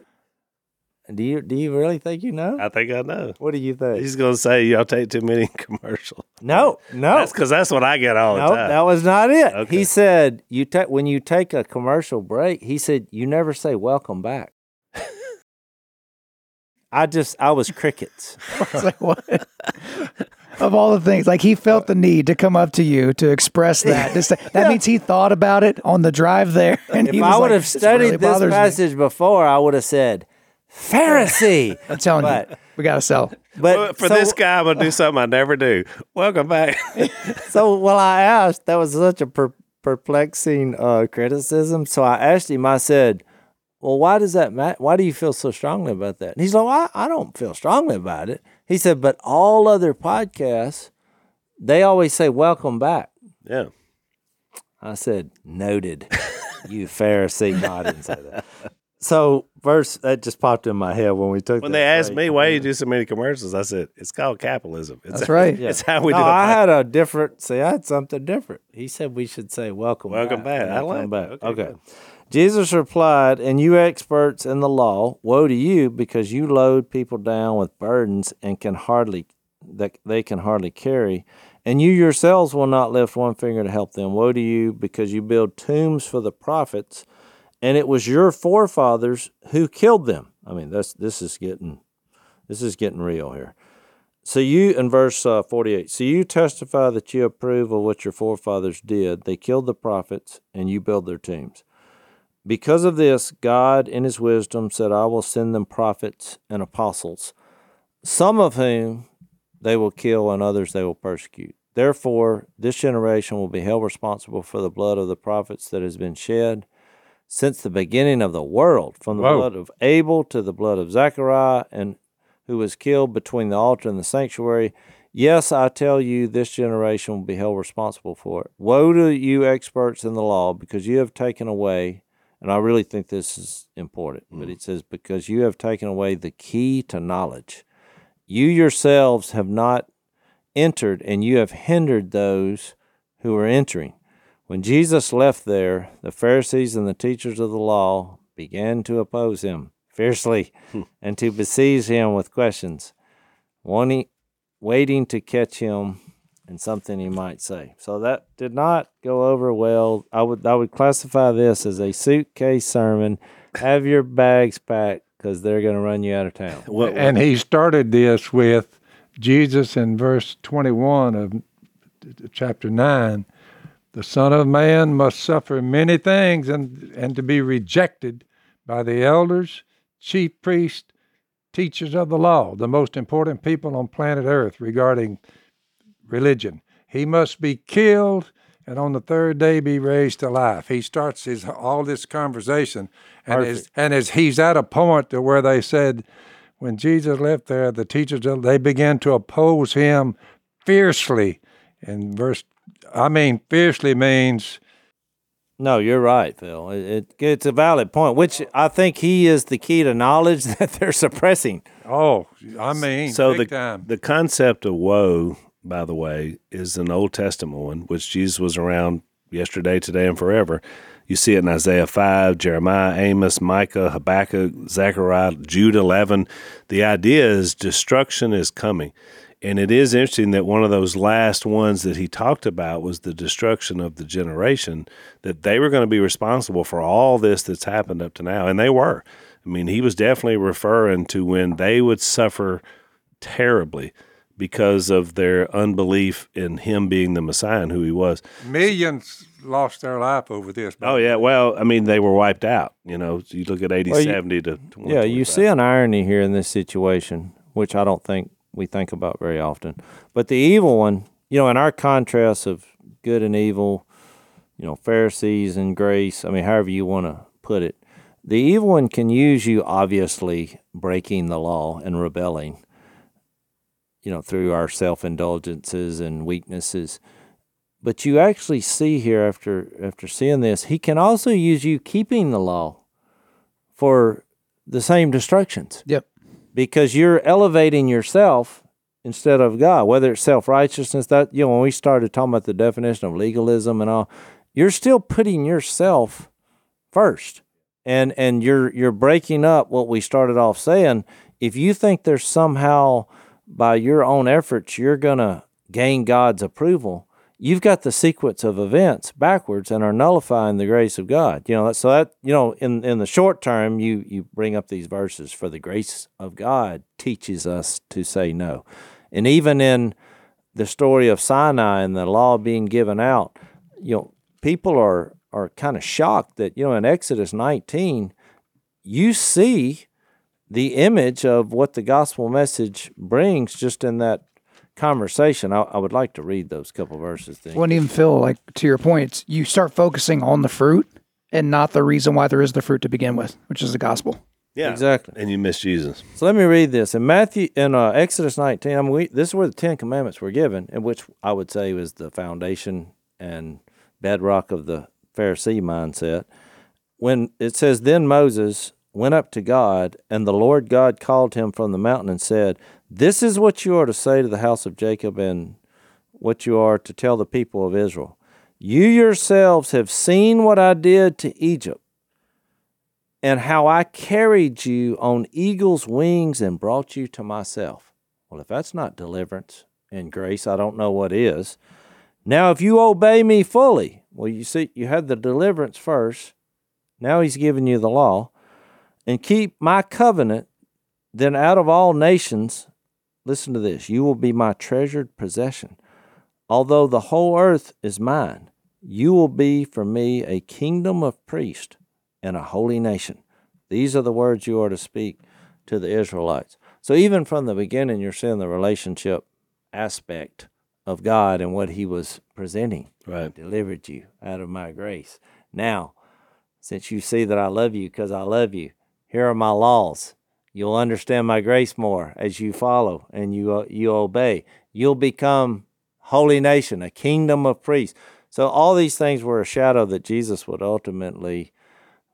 Do you, do you really think you know? I think I know. What do you think? He's going to say y'all take too many commercials. no, no, That's because that's what I get all the no, time. that was not it. Okay. He said, "You take when you take a commercial break." He said, "You never say welcome back." I just, I was crickets. It's like what? of all the things, like he felt the need to come up to you to express that. Just, that means he thought about it on the drive there. And he If was I would like, have "This studied really this bothers me." passage before, I would have said Pharisee. I'm telling but- you, we got to sell. But Well, for so, this guy, I'm going to do something I never do. Welcome back. so well, I asked. That was such a per- perplexing uh, criticism. So I asked him. I said, "Well, why does that matter? Why do you feel so strongly about that?" And he's like, well, I, "I don't feel strongly about it." He said, "But all other podcasts, they always say welcome back." yeah. I said, "Noted, you Pharisee." No, I didn't say that. So verse that just popped in my head when we took. When they asked break. me why you do so many commercials, I said it's called capitalism. It's That's right. Yeah. It's how we no, do it. I had a different. See, I had something different. He said we should say welcome. Welcome back. I Welcome like back. Okay. Okay. Jesus replied, "And you experts in the law, woe to you, because you load people down with burdens and can hardly that they can hardly carry, and you yourselves will not lift one finger to help them. Woe to you, because you build tombs for the prophets." and it was your forefathers who killed them. I mean, that's this is getting this is getting real here. So you in verse uh, 48. So you testify that you approve of what your forefathers did. They killed the prophets and you build their tombs. Because of this, God in his wisdom said, I will send them prophets and apostles, some of whom they will kill and others they will persecute. Therefore, this generation will be held responsible for the blood of the prophets that has been shed since the beginning of the world, from the Whoa. blood of Abel to the blood of Zechariah, and who was killed between the altar and the sanctuary. Yes, I tell you, this generation will be held responsible for it. Woe to you, experts in the law, because you have taken away, and I really think this is important, but mm. it says, because you have taken away the key to knowledge. You yourselves have not entered, and you have hindered those who are entering. When Jesus left there, the Pharisees and the teachers of the law began to oppose him fiercely hmm. and to besiege him with questions, wanting, waiting to catch him and something he might say. So that did not go over well. I would I would classify this as a suitcase sermon. Have your bags packed because they're going to run you out of town. and he started this with Jesus in verse 21 of chapter 9 the Son of Man must suffer many things and, and to be rejected by the elders, chief priests, teachers of the law, the most important people on planet Earth regarding religion. He must be killed and on the third day be raised to life. He starts his all this conversation, and as, and as he's at a point to where they said, when Jesus left there, the teachers they began to oppose him fiercely. In verse, I mean, fiercely means. No, you're right, Phil. It, it, it's a valid point, which I think he is the key to knowledge that they're suppressing. Oh, I mean, so the time. the concept of woe by the way, is an Old Testament one, which Jesus was around yesterday, today, and forever. You see it in Isaiah 5, Jeremiah, Amos, Micah, Habakkuk, Zechariah, Jude 11. The idea is destruction is coming. And it is interesting that one of those last ones that he talked about was the destruction of the generation, that they were going to be responsible for all this that's happened up to now. And they were. I mean, he was definitely referring to when they would suffer terribly because of their unbelief in him being the Messiah and who he was. Millions lost their life over this. Oh yeah, well, I mean they were wiped out. You know, you look at 80, well, 70 to 20, yeah. You see an irony here in this situation, which I don't think we think about very often. But the evil one, you know, in our contrast of good and evil, you know, Pharisees and grace. I mean, however you want to put it. The evil one can use you obviously breaking the law and rebelling you know, through our self indulgences and weaknesses. But you actually see here after after seeing this, he can also use you keeping the law for the same destructions. Yep. Because you're elevating yourself instead of God, whether it's self righteousness, that you know, when we started talking about the definition of legalism and all, you're still putting yourself first. And and you're you're breaking up what we started off saying. If you think there's somehow by your own efforts, you're going to gain God's approval, you've got the sequence of events backwards and are nullifying the grace of God. You know, so that you know, in in the short term, you you bring up these verses for the grace of God teaches us to say no, and even in the story of Sinai and the law being given out, you know, people are are kind of shocked that you know in Exodus 19, you see the image of what the gospel message brings just in that conversation. I, I would like to read those couple verses. Then. Wouldn't even feel like to your point, you start focusing on the fruit and not the reason why there is the fruit to begin with, which is the gospel. Yeah, exactly. And you miss Jesus. So let me read this in Matthew in uh, Exodus 19. I mean, we, this is where the Ten Commandments were given, in which I would say was the foundation and bedrock of the Pharisee mindset. When it says, "Then Moses went up to God, and the Lord God called him from the mountain and said, This is what you are to say to the house of Jacob, and what you are to tell the people of Israel. You yourselves have seen what I did to Egypt, and how I carried you on eagle's wings and brought you to myself. Well, if that's not deliverance and grace, I don't know what is. Now, if you obey me fully, well, you see, you had the deliverance first. Now he's giving you the law and keep my covenant, then out of all nations, listen to this, you will be my treasured possession. Although the whole earth is mine, you will be for me a kingdom of priests and a holy nation. These are the words you are to speak to the Israelites. So even from the beginning, you're seeing the relationship aspect of God and what He was presenting. Right. Delivered you out of my grace. Now, since you see that I love you because I love you, here are my laws. You'll understand my grace more as you follow and you uh, you obey. You'll become holy nation, a kingdom of priests. So all these things were a shadow that Jesus would ultimately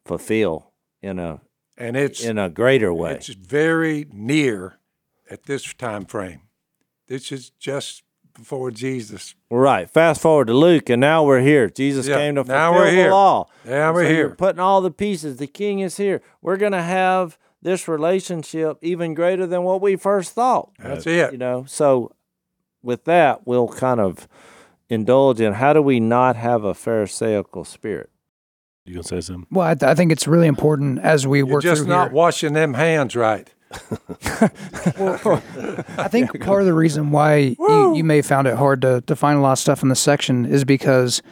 fulfill in a and it's in a greater way. It's very near at this time frame. This is just before Jesus. Right. Fast forward to Luke, and now we're here. Jesus yeah, came to fulfill the here. law. Now we're so here. putting all the pieces. The King is here. We're going to have this relationship even greater than what we first thought. That's it. You know, so with that, we'll kind of indulge in how do we not have a Pharisaical spirit? You gonna say something? Well, I, th- I think it's really important as we You're work just through not here. washing them hands right. I think part of the reason why you, you may have found it hard to, to find a lot of stuff in the section is because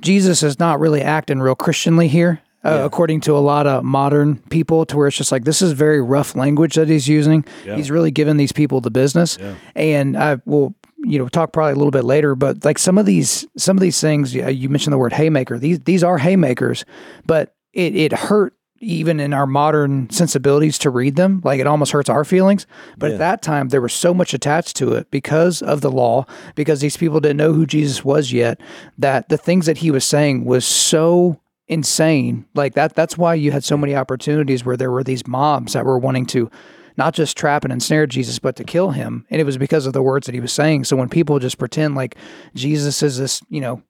Jesus is not really acting real Christianly here, uh, according to a lot of modern people, to where it's just like this is very rough language that he's using. Yeah. He's really giving these people the business, Yeah. and I will. You know, talk probably a little bit later, but like some of these, some of these things, yeah, you mentioned the word haymaker. These these are haymakers, but it it hurt even in our modern sensibilities to read them. Like it almost hurts our feelings. But Yeah. at that time, there was so much attached to it because of the law, because these people didn't know who Jesus was yet, that the things that he was saying was so insane. Like that, that's why you had so many opportunities where there were these mobs that were wanting to not just trap and ensnare Jesus, but to kill him. And it was because of the words that he was saying. So when people just pretend like Jesus is this, you know,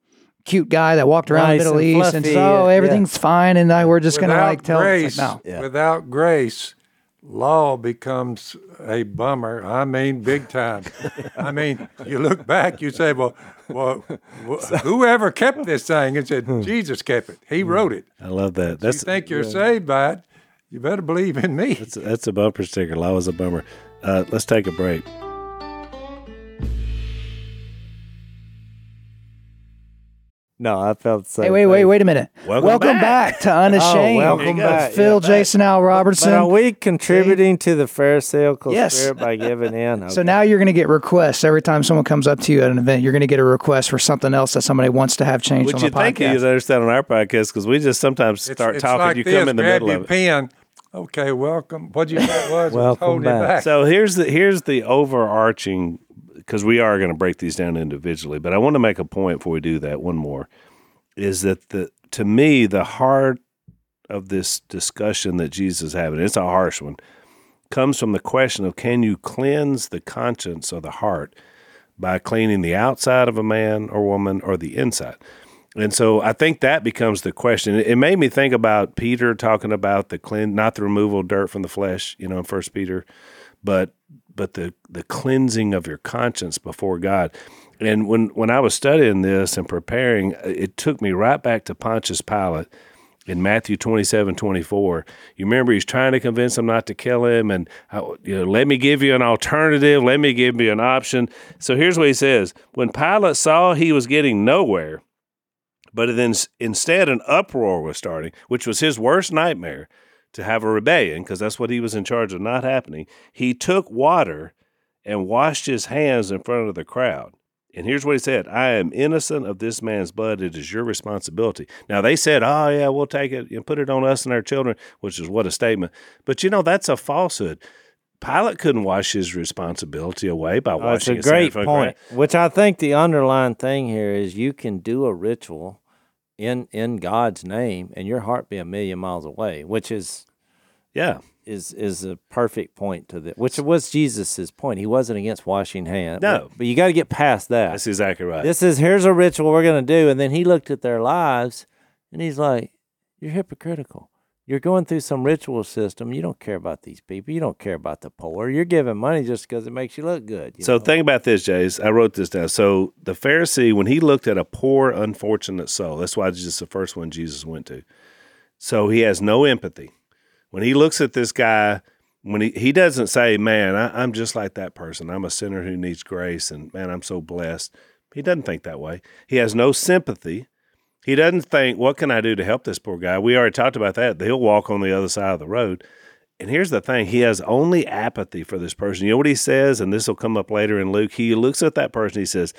cute guy that walked around Nice the Middle and East and fluffy, so oh, yeah. everything's fine and I, we're just going to like tell grace, it's like, no. Yeah. without grace, law becomes a bummer. I mean, big time. I mean, you look back, you say, well, well, wh- whoever kept this thing? It said Jesus kept it. He wrote it. I love that. you That's think you're saved by it? You better believe in me. that's, that's a bumper sticker. Law is a bummer. Uh, let's take a break. No, I felt the same. Hey, wait, wait, wait a minute. Welcome back. to Unashamed. Oh, welcome There you go. back. Yeah, Phil, back. Jason, Al But Robertson. are we contributing to the Pharisaical Yes. spirit by giving in? So now you're going to get requests every time someone comes up to you at an event. You're going to get a request for something else that somebody wants to have changed Which on you think you'd podcast. understand on our podcast because we just sometimes It's- start it's talking. like you this, come in the grab middle your of it. pen. Okay, welcome. What did you said was Welcome it back. back. So here's the here's the overarching because we are going to break these down individually, but I want to make a point before we do that. One more is that the to me the heart of this discussion that Jesus is having. It's a harsh one. Comes from the question of can you cleanse the conscience of the heart by cleaning the outside of a man or woman or the inside. And so I think that becomes the question. It made me think about Peter talking about the clean, not the removal of dirt from the flesh, you know, in First Peter, but but the the cleansing of your conscience before God. And when when I was studying this and preparing, it took me right back to Pontius Pilate in Matthew 27, 24. You remember he's trying to convince them not to kill him and, uh, you know, let me give you an alternative. Let me give you an option. So here's what he says. When Pilate saw he was getting nowhere, but then instead an uproar was starting, which was his worst nightmare to have a rebellion, because that's what he was in charge of not happening. He took water and washed his hands in front of the crowd. And here's what he said I am innocent of this man's blood. It is your responsibility. Now, they said, Oh, yeah, we'll take it and put it on us and our children, which is what a statement. But you know, that's a falsehood. Pilate couldn't wash his responsibility away by washing a his hands great point. Which I think the underlying thing here is you can do a ritual in in God's name and your heart be a million miles away, which is Yeah. is is a perfect point to the which was Jesus's point. He wasn't against washing hands. No. But, but you got to get past that. That's exactly right. This is here's a ritual we're going to do and then he looked at their lives and he's like, "You're hypocritical. You're going through some ritual system. You don't care about these people. You don't care about the poor. You're giving money just because it makes you look good." you So know? think about this, Jase. I wrote this down. So the Pharisee, when he looked at a poor, unfortunate soul, that's why it's just the first one Jesus went to. So he has no empathy. When he looks at this guy, when he, he doesn't say, Man, I, I'm just like that person. I'm a sinner who needs grace, and man, I'm so blessed. He doesn't think that way. He has no sympathy. He doesn't think, What can I do to help this poor guy? We already talked about that. He'll walk on the other side of the road. And here's the thing he has only apathy for this person. You know what he says? And this will come up later in Luke. He looks at that person, he says,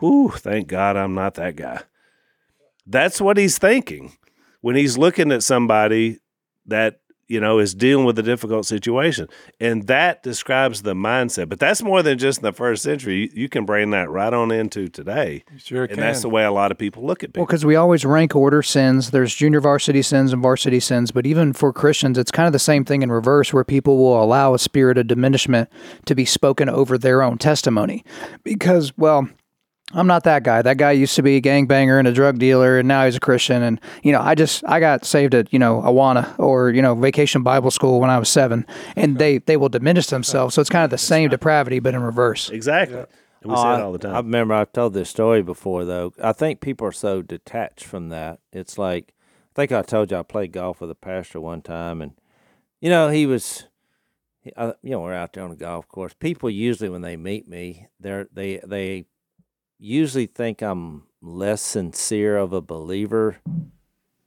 Whew, thank God I'm not that guy. That's what he's thinking when he's looking at somebody that, you know, is dealing with a difficult situation. And that describes the mindset. But that's more than just in the first century. You, you can bring that right on into today. sure And can. that's the way a lot of people look at Well, because we always rank order sins. There's junior varsity sins and varsity sins, but even for Christians, it's kind of the same thing in reverse, where people will allow a spirit of diminishment to be spoken over their own testimony. Because, well, I'm not that guy. That guy used to be a gangbanger and a drug dealer, and now he's a Christian. And you know, I just I got saved at you know Awana or you know Vacation Bible School when I was seven, and they they will diminish themselves. So it's kind of the same depravity, but in reverse. Exactly. And we Oh, say it uh, all the time. I remember I've told this story before, though. I think people are so detached from that. It's like, I think I told you I played golf with a pastor one time, and, you know, he was, I, you know, we're out there on the golf course. People usually, when they meet me, they're, they, they usually think I'm less sincere of a believer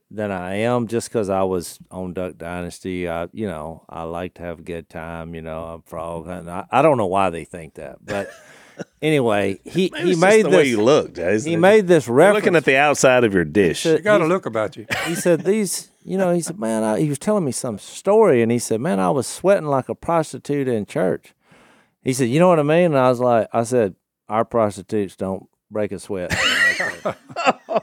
than I am just because I was on Duck Dynasty. I, you know, I like to have a good time. You know, I'm frog hunting. I, I don't know why they think that, but anyway, he Maybe he it's just made the this. way you look, Jason. he made this You're reference. looking at the outside of your dish. said- You got a look about you. he said these. You know, he said, man, I, he was telling me some story, and he said, man, I was sweating like a prostitute in church. He said, you know what I mean? And I was like, I said, our prostitutes don't break a sweat.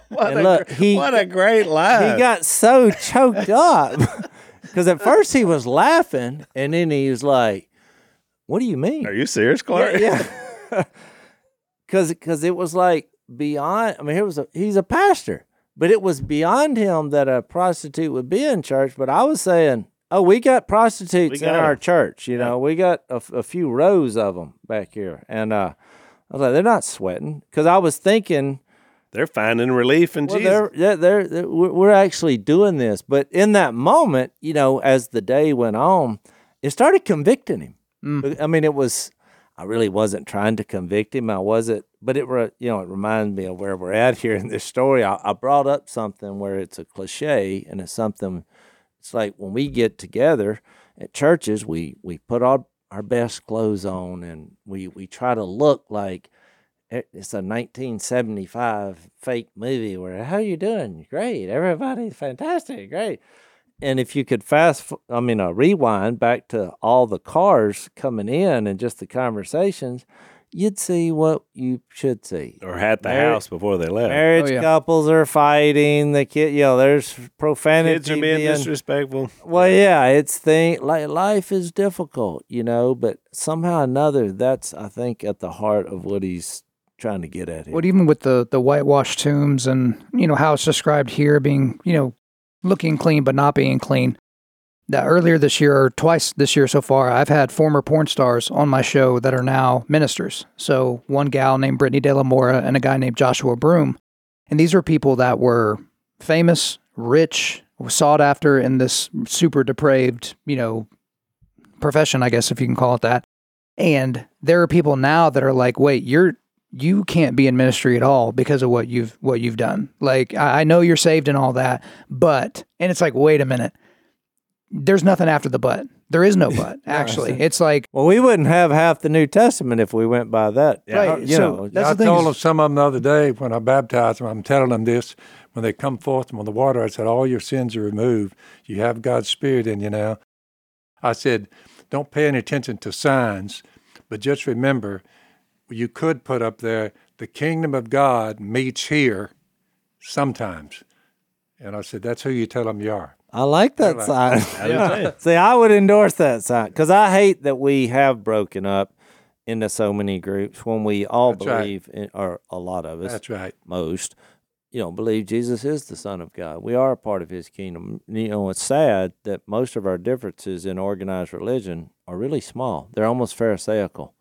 what, And a, look, gr- he- what a great line. he got so choked up because at first he was laughing and then he was like, "What do you mean?" Are you serious, Clark? yeah, because because it was like beyond. I mean, he was a, he's a pastor, but it was beyond him that a prostitute would be in church. But I was saying, oh, we got prostitutes We got in our 'em. church. You know, we got a few rows of them back here, and uh, I was like, they're not sweating because I was thinking. They're finding relief in Well, Jesus. they're, they're, they're, they're- we're we're actually doing this. But in that moment, you know, as the day went on, it started convicting him. Mm. I mean, it was, I really wasn't trying to convict him. I wasn't, but it, re, you know, it reminds me of where we're at here in this story. I, I brought up something where it's a cliche and it's something, it's like when we get together at churches, we, we put our, our best clothes on and we, we try to look like, it's a 1975 fake movie where how you doing? Great. Everybody's fantastic. Great. And if you could fast i mean uh, rewind back to all the cars coming in and just the conversations you'd see what you should see or at the Married- house before they left. marriage Oh, yeah. couples are fighting the kid you know there's profanity Kids are being disrespectful. well, yeah, it's thing like life is difficult, you know, but somehow or another, that's I think at the heart of what he's trying to get at here. What even with the the whitewashed tombs and you know how it's described here being you know looking clean but not being clean. That earlier this year or twice this year so far, I've had former porn stars on my show that are now ministers. So one gal named Brittni De La Mora and a guy named Joshua Broome, and these are people that were famous, rich, sought after in this super depraved you know profession, I guess if you can call it that. And there are people now that are like, wait, you're you can't be in ministry at all because of what you've what you've done. Like I, I know you're saved and all that, but and it's like, wait a minute. There's nothing after the but. There is no but, actually. It's like well, we wouldn't have half the New Testament if we went by that. Yeah. Right, You so know, that's I the thing told is- them some of them the other day when I baptized them. I'm telling them this when they come forth from the water. I said, "All your sins are removed. You have God's Spirit in you now." I said, "Don't pay any attention to signs, but just remember, you could put up there the kingdom of God meets here sometimes." And I said, "That's who you tell them you are." I like that like- sign. See, I would endorse that sign because I hate that we have broken up into so many groups when we all That's right. believe, in, or a lot of us, That's right. most, you know, believe Jesus is the Son of God. We are a part of His kingdom. You know, it's sad that most of our differences in organized religion are really small. They're almost pharisaical.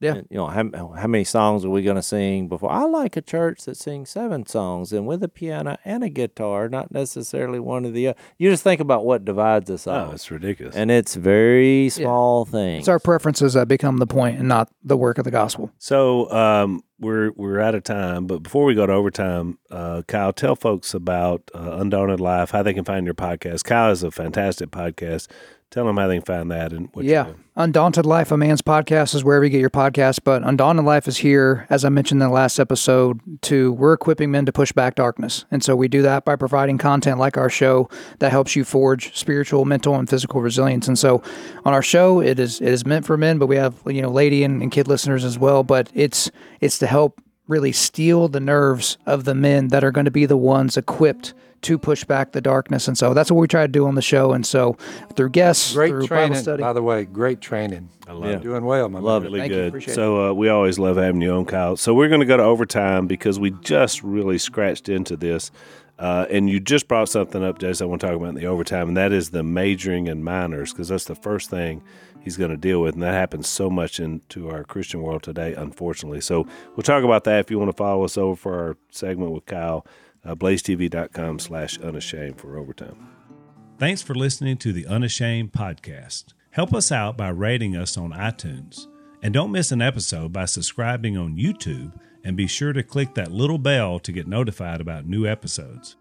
Yeah. And, you know, how, how many songs are we going to sing before? I like a church that sings seven songs and with a piano and a guitar, not necessarily one of the other. You just think about what divides us all. Oh, it's ridiculous. and it's very small things. it's our preferences that become the point and not the work of the gospel. So um, we're we're out of time, but before we go to overtime, uh, Kyle, tell folks about uh, Undaunted Life, how they can find your podcast. Kyle is a fantastic podcast. Tell them how they can find that and what yeah. Undaunted Life, a man's podcast is wherever you get your podcast. But Undaunted Life is here, as I mentioned in the last episode, to we're equipping men to push back darkness. And so we do that by providing content like our show that helps you forge spiritual, mental, and physical resilience. And so on our show, it is it is meant for men, but we have you know lady and, and kid listeners as well. But it's it's to help really steel the nerves of the men that are going to be the ones equipped to push back the darkness. And so that's what we try to do on the show. And so through guests, Great through Bible training, study. by the way. Great training. I love Yeah. it. Doing well, my Love man. it. Really Thank good. Appreciate so uh, we always love having you on, Kyle. So we're going to go to overtime because we just really scratched into this. Uh, and you just brought something up, Jason, I want to talk about in the overtime, and that is the majoring and minors, because that's the first thing he's going to deal with. And that happens so much into our Christian world today, unfortunately. So we'll talk about that if you want to follow us over for our segment with Kyle, uh, blazetv.com slash unashamed for overtime. Thanks for listening to the Unashamed podcast. Help us out by rating us on iTunes. And don't miss an episode by subscribing on YouTube and be sure to click that little bell to get notified about new episodes.